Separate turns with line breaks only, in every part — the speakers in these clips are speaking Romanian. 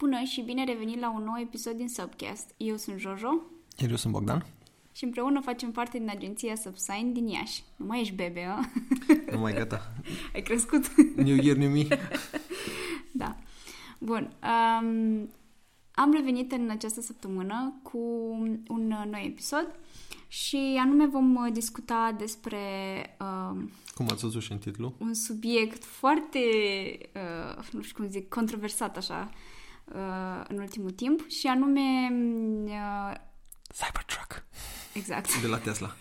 Bună și bine revenit la un nou episod din Subcast. Eu sunt Jojo
Iar eu sunt Bogdan.
și împreună facem parte din agenția Subsign din Iași. Nu mai ești bebe, a?
Nu mai gata.
Ai crescut?
New Year, New Me.
da. Bun. Um, am revenit în această săptămână cu un nou episod și anume vom uh, discuta despre uh,
Cum ați văzut și în titlu.
un subiect foarte, uh, nu știu cum zic, controversat așa uh, în ultimul timp și anume uh,
Cybertruck.
exact.
De la Tesla.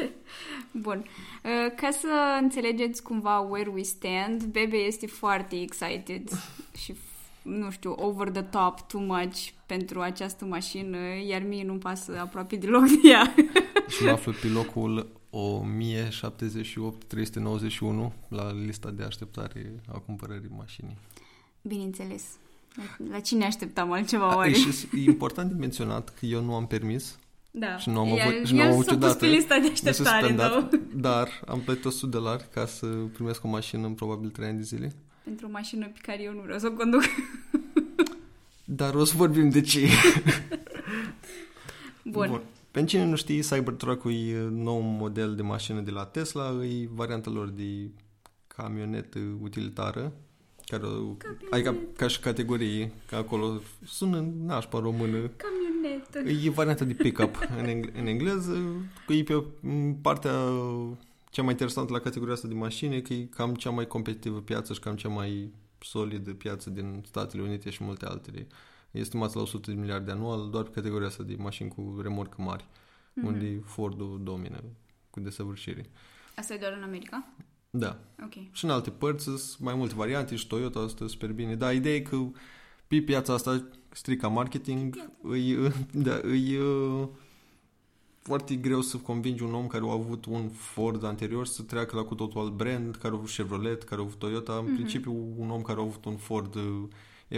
Bun. Uh, Ca să înțelegeți cumva where we stand, Bebe este foarte excited și nu știu, over the top, too much pentru această mașină, iar mie nu-mi pasă aproape deloc de ea.
și mă aflu pe locul 1078-391 la lista de așteptare a cumpărării mașinii.
Bineînțeles. La- La cine așteptam altceva
A,
oare?
e, și e important de menționat că eu nu am permis
Da.
și nu am
Ea-
avut, și nu
el
am avut
s-a pus
ciudată.
pe lista de
de
așteptare,
suspendat,
da?
dar am plătit 100 de dolari ca să primesc o mașină în probabil 3 ani de zile.
Pentru o mașină pe care eu nu vreau să o conduc.
Dar o să vorbim de ce.
Bun. Bun.
Pentru cine nu știe, Cybertruck e nou model de mașină de la Tesla, e varianta lor de camionetă utilitară, care, o- adică ca și categorie, că acolo sună nașpa în română,
Camionetă.
e varianta de pick-up în, eng- în engleză, că e pe m, partea cea mai interesantă la categoria asta de mașini, e că e cam cea mai competitivă piață și cam cea mai solidă piață din Statele Unite și multe altele. E estimat la 100 de miliarde anual doar pe categoria asta de mașini cu remorcă mari, mm-hmm. unde Ford-ul domină cu desăvârșire.
Asta e doar în America?
Da.
Ok.
Și în alte părți sunt mai multe variante și Toyota asta super bine. Dar ideea e că pe piața asta strica marketing îi, da, îi uh, foarte greu să convingi un om care a avut un Ford anterior să treacă la cu totul alt brand, care a avut Chevrolet, care a avut Toyota. În
Mhm.
principiu, un om care a avut un Ford uh,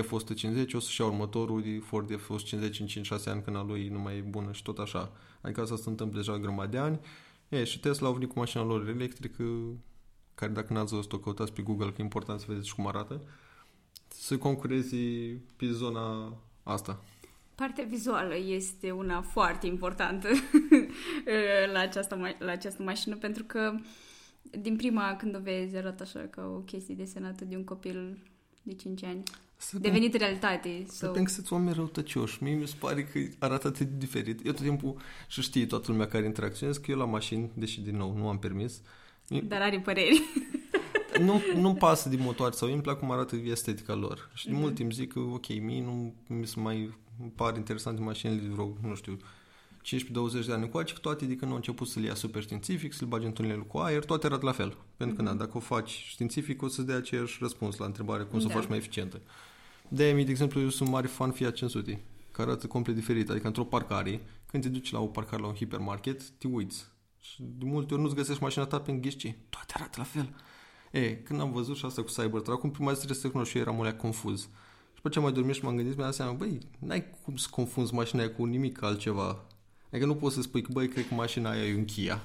F-150 o să-și ia următorul de Ford F-150 în 5-6 ani când a lui nu mai e bună și tot așa. Adică asta se întâmplă deja grămadă de ani. E, și Tesla au venit cu mașina lor electrică care dacă n-ați văzut-o, căutați pe Google, că e important să vedeți și cum arată, să concurezi pe zona asta.
Partea vizuală este una foarte importantă la, această, ma- la această mașină pentru că din prima când o vezi arată așa ca o chestie desenată de un copil de 5 ani.
Să
Devenit realitate.
Să
So,
so... să oameni răutăcioși. Mie mi se pare că arată atât de diferit. Eu tot timpul, și știe toată lumea care interacționez, că eu la mașini, deși din nou nu am permis,
dar are păreri.
nu, nu-mi pasă de motoare sau îmi plac cum arată estetica lor. Și de
Mhm.
mult timp zic că, ok, mie nu mi se mai par interesante mașinile de vreo, nu știu, 15-20 de ani încoace, că toate de când au început să le ia super științific, să le bagi în tunelul cu aer, toate arată la fel. Pentru că,
Mhm.
da, dacă o faci științific, o să-ți dea aceeași răspuns la întrebare cum să o
Da.
faci mai eficientă. De mie, de exemplu, eu sunt mare fan Fiat 500, care arată complet diferit. Adică într-o parcare, când te duci la o parcare la un hipermarket, te uiți. Și de multe ori nu-ți găsești mașina ta pe ghișci. Toate arată la fel. E, când am văzut și asta cu Cybertruck, acum prima zi trebuie să recunosc și eu eram ulea confuz. Și după ce am mai dormit și m-am gândit, mi-am dat seama, băi, n-ai cum să confunzi mașina aia cu nimic altceva. Adică nu poți să spui că, băi, cred că mașina aia e un Kia.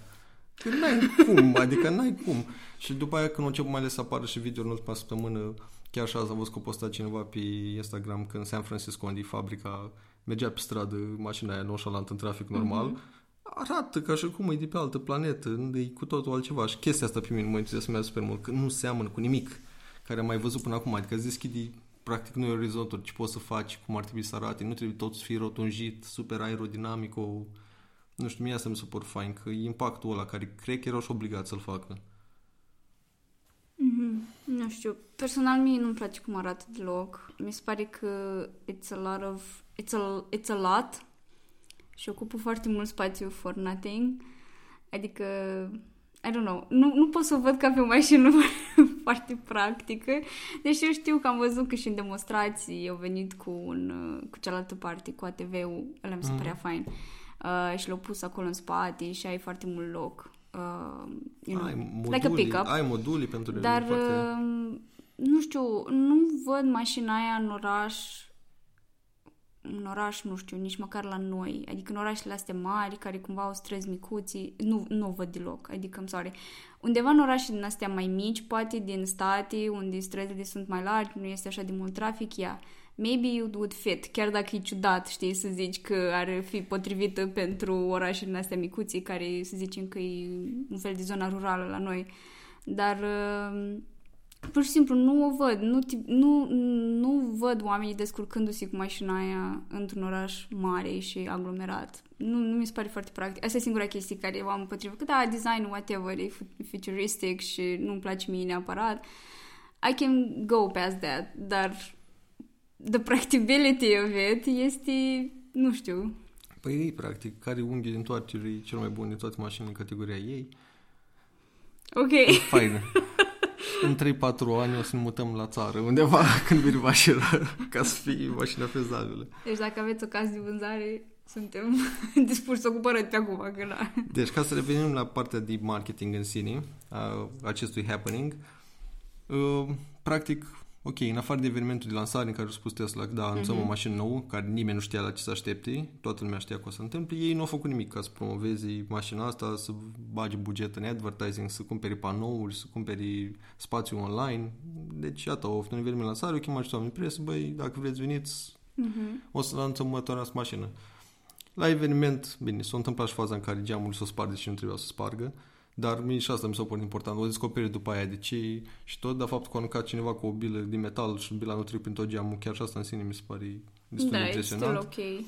Că n-ai cum, adică n-ai cum. Și după aia când au început mai ales să apară și video în ultima săptămână, chiar și azi am văzut că a postat cineva pe Instagram că în San Francisco, unde e fabrica, mergea pe stradă mașina aia nonșalant în trafic normal, arată ca și cum e de pe altă planetă, e cu totul altceva. Și chestia asta pe mine mă entuziasmează super mult, că nu seamănă cu nimic care am mai văzut până acum. Adică îți deschide practic noi orizonturi, ce poți să faci, cum ar trebui să arate, nu trebuie tot să fii rotunjit, super aerodinamic, o... nu știu, mie asta mi se pare fain, că e impactul ăla care cred că erau și obligați să-l facă.
Mhm. Nu știu. Personal, mie nu-mi place cum arată deloc. Mi se pare că it's a lot of... It's a, it's a lot și ocupă foarte mult spațiu for nothing. Adică, I don't know, nu, nu pot să o văd ca pe o mașină foarte practică, deși eu știu că am văzut că și în demonstrații au venit cu, un, uh, cu cealaltă parte, cu ATV-ul, ăla mi se
Mhm.
părea fain. Uh, și l-au pus acolo în spate și ai foarte mult loc. Uh, you know,
ai moduli,
like a pickup.
ai moduli pentru
Dar,
foarte...
uh, nu știu, nu văd mașina aia în oraș în oraș, nu știu, nici măcar la noi, adică în orașele astea mari, care cumva au străzi micuții, nu, nu o văd deloc, adică, I'm sorry. Undeva în orașe din astea mai mici, poate din state, unde străzile sunt mai largi, nu este așa de mult trafic, ea. Yeah. Maybe it would fit, chiar dacă e ciudat, știi, să zici că ar fi potrivită pentru orașele astea micuții, care să zicem că e un fel de zona rurală la noi. Dar uh, pur și simplu nu o văd. Nu, nu, nu văd oamenii descurcându-se cu mașina aia într-un oraș mare și aglomerat. Nu, nu mi se pare foarte practic. Asta e singura chestie care o am împotrivă. Că da, design whatever, e futuristic și nu-mi place mie neapărat. I can go past that, dar the practicability of it este, nu știu.
Păi e practic, care unghi de întoarcere e cel mai bun din toate mașinile în categoria ei.
Ok.
E fain. în 3-4 ani o să ne mutăm la țară undeva când vine mașina ca să fie mașina fezabilă.
Deci dacă aveți o casă de vânzare, suntem dispuși să o cumpărăm pe acum. Că na.
Deci ca să revenim la partea de marketing în sine a acestui happening, uh, practic ok, în afară de evenimentul de lansare în care a spus Tesla că da, anunțăm mm-hmm. o mașină nouă, care nimeni nu știa la ce să aștepte, toată lumea știa că o să întâmple, ei nu au făcut nimic ca să promoveze mașina asta, să bage buget în advertising, să cumpere panouri, să cumpere spațiu online. Deci, iată, au fost un eveniment lansare, o chemat și oameni presă, băi, dacă vreți veniți, mm-hmm. o să lansăm următoarea mașină. La eveniment, bine, s-a întâmplat și faza în care geamul s-a spart și nu trebuia să spargă. Dar mie și asta mi s-a părut important. O descoperi după aia de ce și tot, dar faptul că a aruncat cineva cu o bilă din metal și bila nu trec prin tot geamul, chiar și asta în sine mi se pare destul
da,
de impresionant.
Da, ok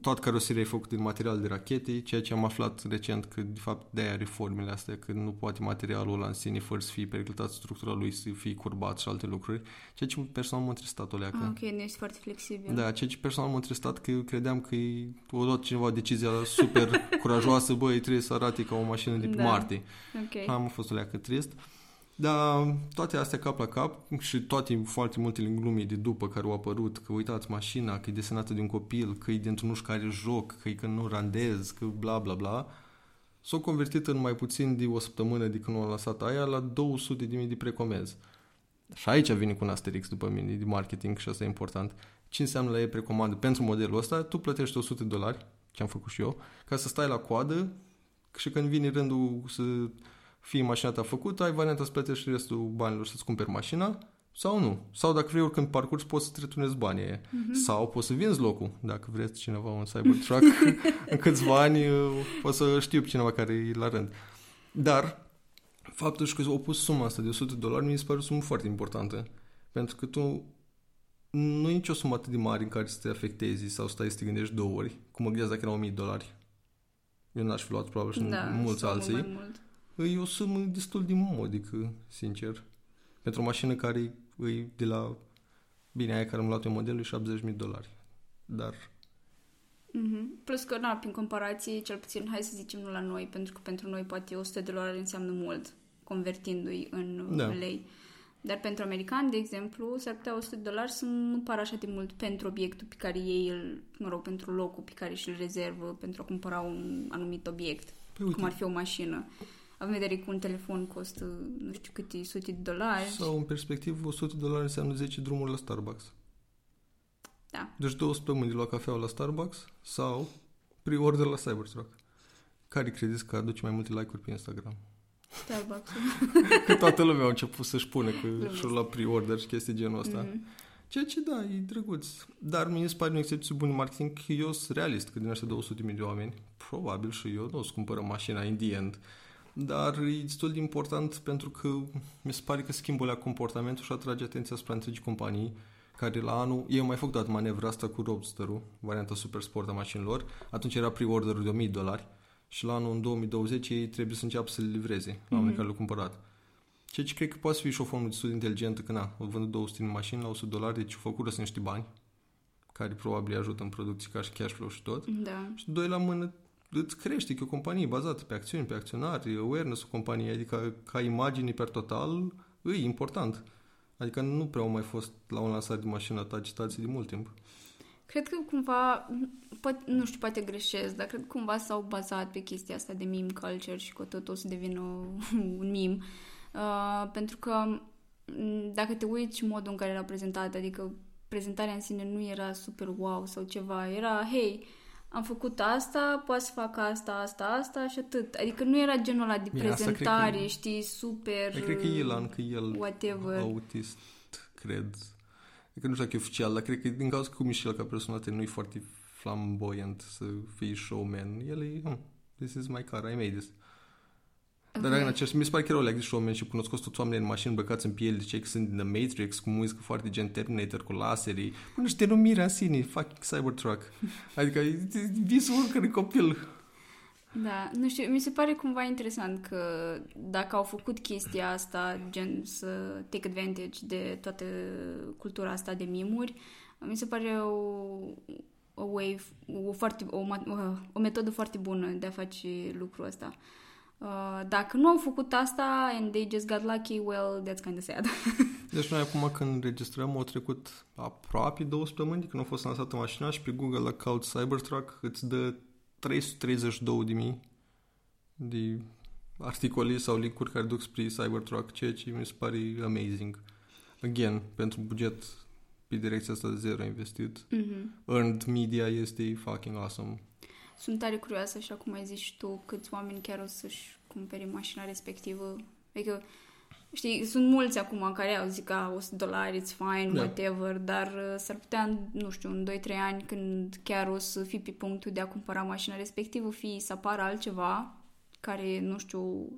toată caroseria e făcută din material de rachete, ceea ce am aflat recent că de fapt de aia reformele astea, că nu poate materialul ăla în sine fără să fie periclitat structura lui, să fie curbat și alte lucruri, ceea ce personal m-a întristat o leacă.
Ah, ok, nu ești foarte flexibil.
Da, ceea ce personal m-a întristat că eu credeam că e o luat cineva decizia super curajoasă, băi, trebuie să arate ca o mașină de pe da. Marte.
Okay.
Am fost o leacă trist. Dar toate astea cap la cap și toate foarte multe glumii de după care au apărut, că uitați mașina, că e desenată de un copil, că e dintr-un nu știu care joc, că e că nu randez, că bla bla bla, s-au convertit în mai puțin de o săptămână de când au lăsat aia la 200 de mii de precomezi. Și aici vine cu un asterix după mine de marketing și asta e important. Ce înseamnă la ei precomandă pentru modelul ăsta? Tu plătești 100 de dolari, ce am făcut și eu, ca să stai la coadă și când vine rândul să fie mașina ta făcută, ai varianta să plătești restul banilor să-ți cumperi mașina sau nu. Sau dacă vrei oricând parcurs, poți să-ți returnezi banii aia. Mm-hmm. Sau poți să vinzi locul. Dacă vreți cineva un Cybertruck, în câțiva ani o să știu pe cineva care e la rând. Dar faptul că au pus suma asta de 100 de dolari mi se pare o sumă foarte importantă. Pentru că tu nu e nicio sumă atât de mare în care să te afectezi sau stai să te gândești două ori. Cum mă gândeam dacă erau 1000 de dolari. Eu n-aș fi luat probabil și da, mulți alții. Mai mult e o sumă destul de modică, sincer. Pentru o mașină care e de la... Bine, aia care am luat eu modelul e 70.000 dolari. Dar...
Mm-hmm. Plus că, na, prin comparație, cel puțin, hai să zicem, nu la noi, pentru că pentru noi poate 100 de dolari înseamnă mult, convertindu-i în da. lei. Dar pentru americani, de exemplu, s-ar putea 100 de dolari să nu pară așa de mult pentru obiectul pe care ei îl, mă rog, pentru locul pe care și-l rezervă pentru a cumpăra un anumit obiect, păi, cum ar fi o mașină având vedere că un telefon costă nu știu câte sute de dolari.
Sau în perspectivă 100 de dolari înseamnă 10 drumuri la Starbucks.
Da.
Deci două săptămâni de la cafea la Starbucks sau pre-order la Cybertruck. Care credeți că aduce mai multe like-uri pe Instagram?
Starbucks.
că toată lumea a început să-și pune că și la pre-order și chestii genul ăsta. Mm-hmm. Ceea ce da, e drăguț. Dar mi se pare un exercițiu bun marketing că eu sunt realist, că din ăștia 200 de oameni, probabil și eu nu o să cumpără mașina in the end dar e destul de important pentru că mi se pare că schimbă la comportamentul și atrage atenția spre întregii companii care la anul, ei au mai făcut dat manevra asta cu Roadster-ul, varianta super sport a mașinilor, atunci era pre-order de 1000 dolari și la anul în 2020 ei trebuie să înceapă să le livreze la oamenii mm-hmm. care le-au cumpărat. Ceea ce cred că poate fi și o formă destul de inteligentă, că na, au vândut 200 de mașini la 100 dolari, deci au făcut să niște bani, care probabil îi ajută în producție ca și cash flow și tot.
Da.
Și doi la mână îți crește, că e o companie bazată pe acțiuni, pe acționari, awareness-ul companiei, adică ca imagine per total, e important. Adică nu prea au mai fost la un lansare de mașină ta agitații de mult timp.
Cred că cumva, poate, nu știu, poate greșesc, dar cred că cumva s-au bazat pe chestia asta de meme culture și că tot o să devină un meme. Uh, pentru că dacă te uiți modul în care era prezentat, adică prezentarea în sine nu era super wow sau ceva. Era, hei, am făcut asta, poți să fac asta, asta, asta și atât. Adică nu era genul ăla de
Bine, asta
prezentare,
cred că-
știi, super...
Eu cred că el, an, că el
Whatever.
autist, cred. Adică nu știu dacă e oficial, dar cred că din cauza că cu Michel ca personalitate nu e foarte flamboyant să fii showman. El e, hmm, this is my car, I made this. Dar
Ok.
în același mi se pare că erau like de showman și cunosc toți oamenii în mașini băcați în piele, cei că sunt din The Matrix, cu muzică foarte gen Terminator, cu laserii. Până și denumirea în sine, fucking Cybertruck. Adică e e visul oricărui copil.
Da, nu știu, mi se pare cumva interesant că dacă au făcut chestia asta, gen să take advantage de toată cultura asta de mimuri, mi se pare o, o way, o, foarte, o, ma- o, o metodă foarte bună de a face lucrul ăsta. Uh, dacă nu au făcut asta and they just got lucky, well, that's kind of sad.
Deci noi acum când înregistrăm au trecut aproape două săptămâni de când a fost lansată mașina și pe Google la Cloud Cybertruck îți dă 332 de mii de articole sau linkuri care duc spre Cybertruck, ceea ce mi se pare amazing. Again, pentru buget pe direcția asta de zero investit.
mm-hmm.
Earned media este fucking awesome.
Sunt tare curioasă și acum ai zis și tu câți oameni chiar o să-și cumpere mașina respectivă. Adică, știi, sunt mulți acum care au zic că 100 dolari, it's fine,
Da.
whatever, dar uh, s-ar putea, nu știu, în 2-3 ani când chiar o să fii pe punctul de a cumpăra mașina respectivă, fie să apară altceva care, nu știu,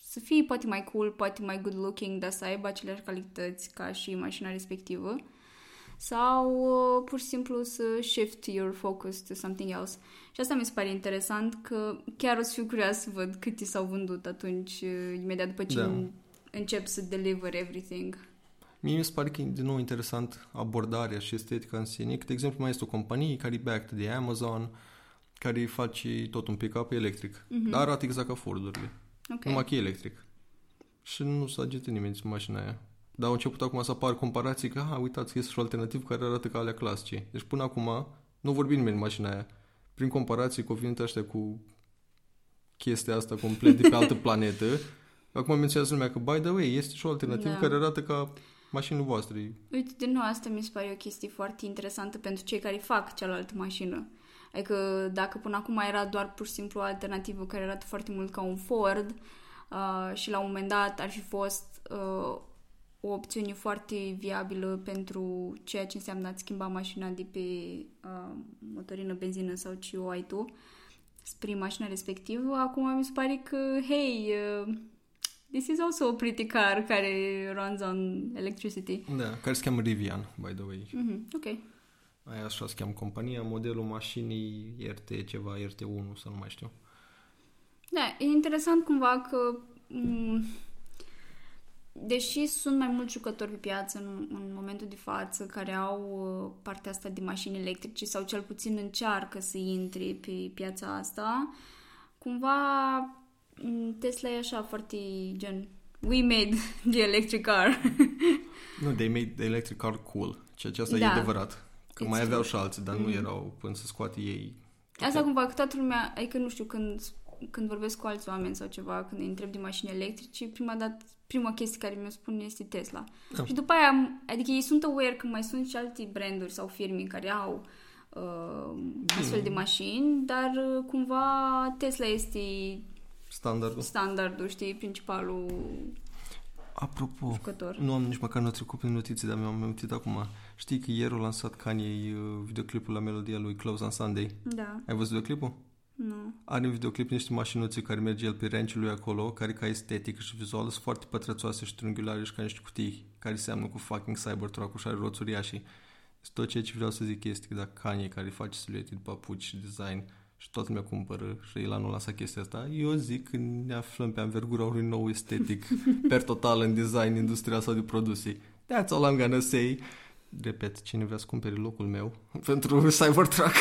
să fie poate mai cool, poate mai good looking, dar să aibă aceleași calități ca și mașina respectivă sau uh, pur și simplu să shift your focus to something else. Și asta mi se pare interesant că chiar o să fiu curioasă să văd câte s-au vândut atunci, uh, imediat după ce
Da.
în- încep să deliver everything.
Mie mi se pare că e din nou interesant abordarea și estetica în sine. Că, de exemplu, mai este o companie care e backed de Amazon, care face tot un pick-up electric.
Mhm.
Dar arată exact ca Ford-urile.
Ok.
Numai că e electric. Și nu s-a agitat nimeni cu mașina aia. Dar au început acum să apar comparații că, ha, uitați că este și o alternativă care arată ca alea clasice. Deci până acum nu vorbi nimeni în mașina aia. Prin comparații cu vinit ăștia cu chestia asta complet de pe altă planetă, acum menționează lumea că, by the way, este și o alternativă
Da.
care arată ca mașinile voastre.
Uite, din nou, asta mi se pare o chestie foarte interesantă pentru cei care fac cealaltă mașină. Adică dacă până acum era doar pur și simplu o alternativă care arată foarte mult ca un Ford uh, și la un moment dat ar fi fost uh, o opțiune foarte viabilă pentru ceea ce înseamnă a schimba mașina de pe uh, motorină, benzină sau ce o ai tu spre mașina respectivă, acum mi se pare că, hey, uh, this is also a pretty car care runs on electricity.
Da, care se cheamă Rivian, by the way.
Mhm, ok.
Aia așa se cheamă compania, modelul mașinii RT ceva, RT1 să nu mai știu.
Da, e interesant cumva că m- deși sunt mai mulți jucători pe piață în, în momentul de față care au uh, partea asta de mașini electrice sau cel puțin încearcă să intre pe piața asta, cumva m, Tesla e așa foarte gen we made the electric car.
Nu, they made the electric car cool, ceea ce asta
Da.
e adevărat. Că
It's
mai aveau
true.
și alții, dar nu
Mhm.
erau până să scoate ei.
Asta cumva că toată lumea, adică nu știu, când, când vorbesc cu alți oameni sau ceva, când îi întreb de mașini electrice, prima dată, prima chestie care mi-o spun este Tesla.
Da.
Și după aia, adică ei sunt aware că mai sunt și alte branduri sau firme care au uh, astfel de mașini, dar uh, cumva Tesla este
Standardul.
standardul, știi, principalul
Apropo,
jucător.
nu am nici măcar nu a trecut prin notițe, dar mi-am amintit acum. Știi că ieri a lansat Kanye uh, videoclipul la melodia lui Close on Sunday.
Da,
Ai văzut videoclipul?
Nu.
Are în videoclip niște mașinuțe care merge el pe ranch lui acolo, care ca estetic și vizual sunt foarte pătrățoase și triunghiulare și ca niște cutii care seamănă cu fucking Cybertruck și are roți uriașe. Deci tot ceea ce vreau să zic este că dacă Kanye care face siluete de papuci și design și toată lumea cumpără și el anul lansat chestia asta, eu zic că ne aflăm pe anvergura unui nou estetic per total în design industrial sau de produse. That's all I'm gonna say. Repet, cine vrea să cumpere locul meu pentru Cybertruck.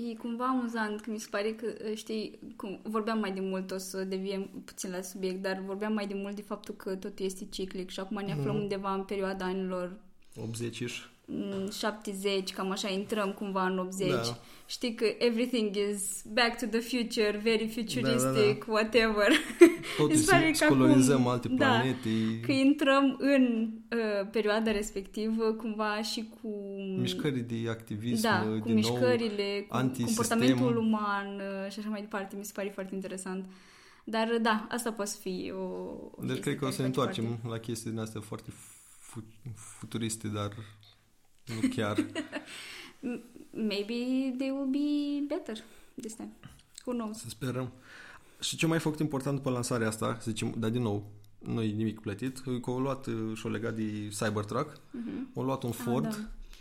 E cumva amuzant că mi se pare că, știi, cum vorbeam mai de mult, o să deviem puțin la subiect, dar vorbeam mai de mult de faptul că totul este ciclic și acum ne aflăm
Mhm.
undeva în perioada anilor
80-ish.
Mm, 70, cam așa intrăm cumva în 80.
Da.
Știi că everything is back to the future, very futuristic,
Da, da, da.
whatever.
Totul
Mi se pare
se
că
colonizăm
acum-
alte
da,
planete.
Că intrăm în uh, perioada respectivă cumva și cu
Mișcări de activism,
da,
din
cu
nou,
mișcările, cu
antisistem.
comportamentul uman uh, și așa mai departe. Mi se pare foarte interesant. Dar uh, da, asta poate să fie o, o
Deci
chestie
cred că o
care
să ne
face
întoarcem
parte.
la chestii din astea foarte fu- futuriste, dar nu chiar.
M- Maybe they will be better this time. Who knows?
Să sperăm. Și ce mai făcut important după lansarea asta, să zicem, dar din nou, nu e nimic plătit, că au luat uh, și-au legat de Cybertruck,
Mhm.
au luat un Ford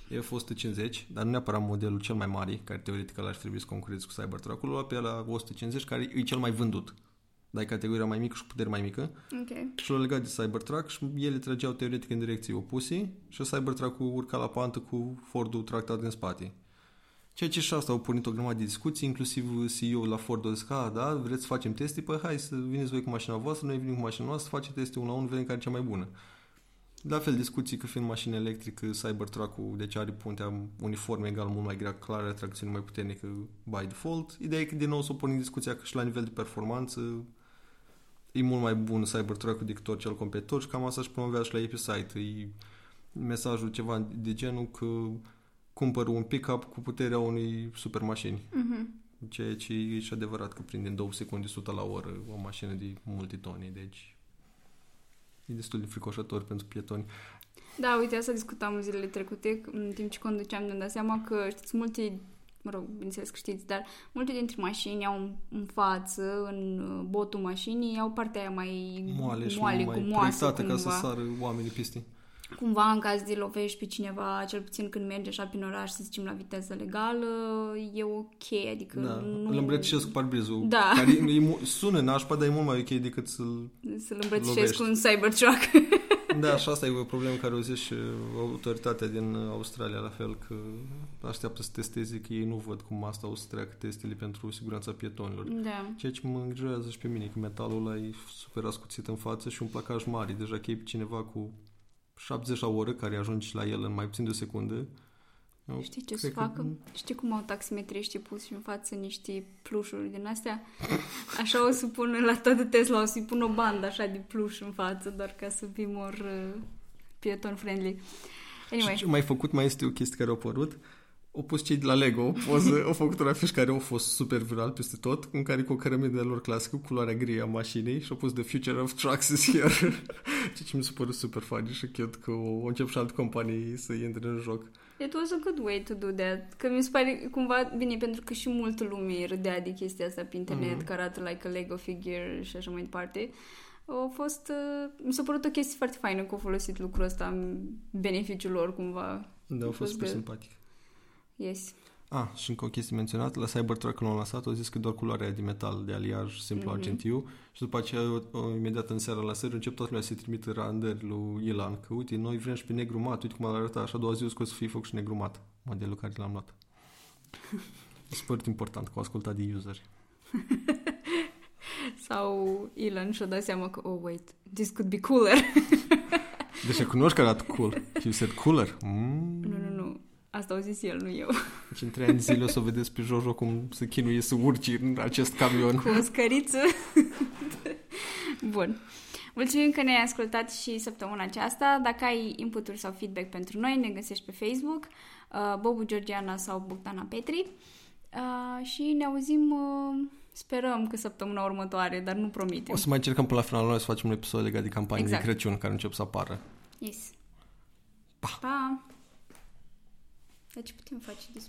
da.
F-150, dar nu neapărat modelul cel mai mare, care teoretic ar trebui să concureze cu Cybertruck-ul, au luat pe la 150, care e cel mai vândut. Dar e categoria mai mică și cu putere mai mică.
Ok.
Și l-au legat de Cybertruck și ele trăgeau teoretic în direcții opuse și Cybertruck-ul urca la pantă cu Ford-ul tractat în spate. Ceea ce și asta au pornit o grămadă de discuții, inclusiv CEO-ul la Ford a zis că, "A, da, vreți să facem teste? Păi hai să veniți voi cu mașina voastră, noi venim cu mașina noastră, face teste unul la unul, vedem care e cea mai bună. La fel, discuții că fiind mașină electrică, Cybertruck-ul, deci are puntea uniforme egal mult mai grea, clară, tracțiune mai puternică by default. Ideea e că din nou s-o porni discuția că și la nivel de performanță e mult mai bun Cybertruck-ul decât orice alt competitor și cam asta își promovează și la ei pe site. E mesajul ceva de genul că cumpăr un pick-up cu puterea unei super mașini.
Mhm.
Ceea ce e și adevărat că prinde în două secunde 100 la oră o mașină de multe tone, deci e destul de fricoșător pentru pietoni.
Da, uite, asta discutam zilele trecute, în timp ce conduceam, ne-am dat seama că știți multe, mă rog, bineînțeles că știți, dar multe dintre mașini au în, în față, în uh, botul mașinii, au partea aia mai
Moale și
moale
mai
cu moasă
proiectată
cumva.
ca să sară oamenii piste.
Cumva, în caz de lovești pe cineva, cel puțin când merge așa prin oraș, să zicem, la viteză legală, e ok, adică
Da,
nu...
îl îmbrățișez cu parbrizul,
Da.
care e, e, mu- sună nașpa, dar e mult mai ok decât să-l
Să-l îmbrățișezi
Lovești.
cu un Cybertruck.
Da, și asta e o problemă care o zis și autoritatea din Australia, la fel, că așteaptă să testeze, că ei nu văd cum asta o să treacă testele pentru siguranța pietonilor.
da.
Ceea ce mă îngrijorează și pe mine, că metalul ăla e super ascuțit în față și un placaj mare. Deja că e cineva cu 70 la oră care ajunge la el în mai puțin de o secundă. Eu
Știi ce să
cred că-
facă? Știi cum au taximetriștii pus în față niște plușuri din astea? Așa o să pună la toate Tesla, o să-i pun o bandă așa de pluș în față, doar ca să fim more uh, pieton friendly. Anyway,
Și ce mai făcut mai este o chestie care a apărut. Au pus cei de la Lego o poză, au făcut un afiș care a fost super viral peste tot, în care cu o cărămidă lor clasică, cu culoarea gri a mașinii și au pus The Future of Trucks is here. Ceea ce mi s-a părut super funny și cute că o încep și alte companii să intre în joc.
It was a good way to do that. Că mi se pare cumva bine, pentru că și multă lume râdea de chestia asta pe internet,
Mhm.
că arată like a Lego figure și așa mai departe. A fost, uh, mi s-a părut o chestie foarte faină că au folosit lucrul ăsta în beneficiul lor cumva.
Da, a
A
fost
fost
super
good.
simpatic.
Yes.
Ah, și încă o chestie menționată, la Cybertruck când l-au lansat, au zis că doar culoarea de metal, de aliaj simplu
Mhm.
argentiu și după aceea, o- imediat în seara la seară, încep toată lumea să-i trimită randări lui Ilan, că uite, noi vrem și pe negru mat, uite cum ar arăta, așa a doua zi o să fie făcut și negru mat, modelul care l-am luat. E super important că au ascultat de user.
Sau Elon și-a dat seama că, oh, wait, this could be cooler.
Deci cunoști că arată cool. Și said cooler. Mm.
nu, nu, nu. Asta au zis el, nu eu.
Deci în trei ani de zile o să vedeți pe Jojo cum se chinuie să urci în acest camion.
Cu o scăriță. Bun. Mulțumim că ne-ai ascultat și săptămâna aceasta. Dacă ai inputuri sau feedback pentru noi, ne găsești pe Facebook, uh, Bobu Georgiana sau Bogdana Petri. Uh, și ne auzim, uh, sperăm că săptămâna următoare, dar nu promitem.
O să mai încercăm până la finalul noi să facem un episod legat de campanii
Exact.
de Crăciun care încep să apară.
Yes.
Pa!
Pa! Deci putem face dis-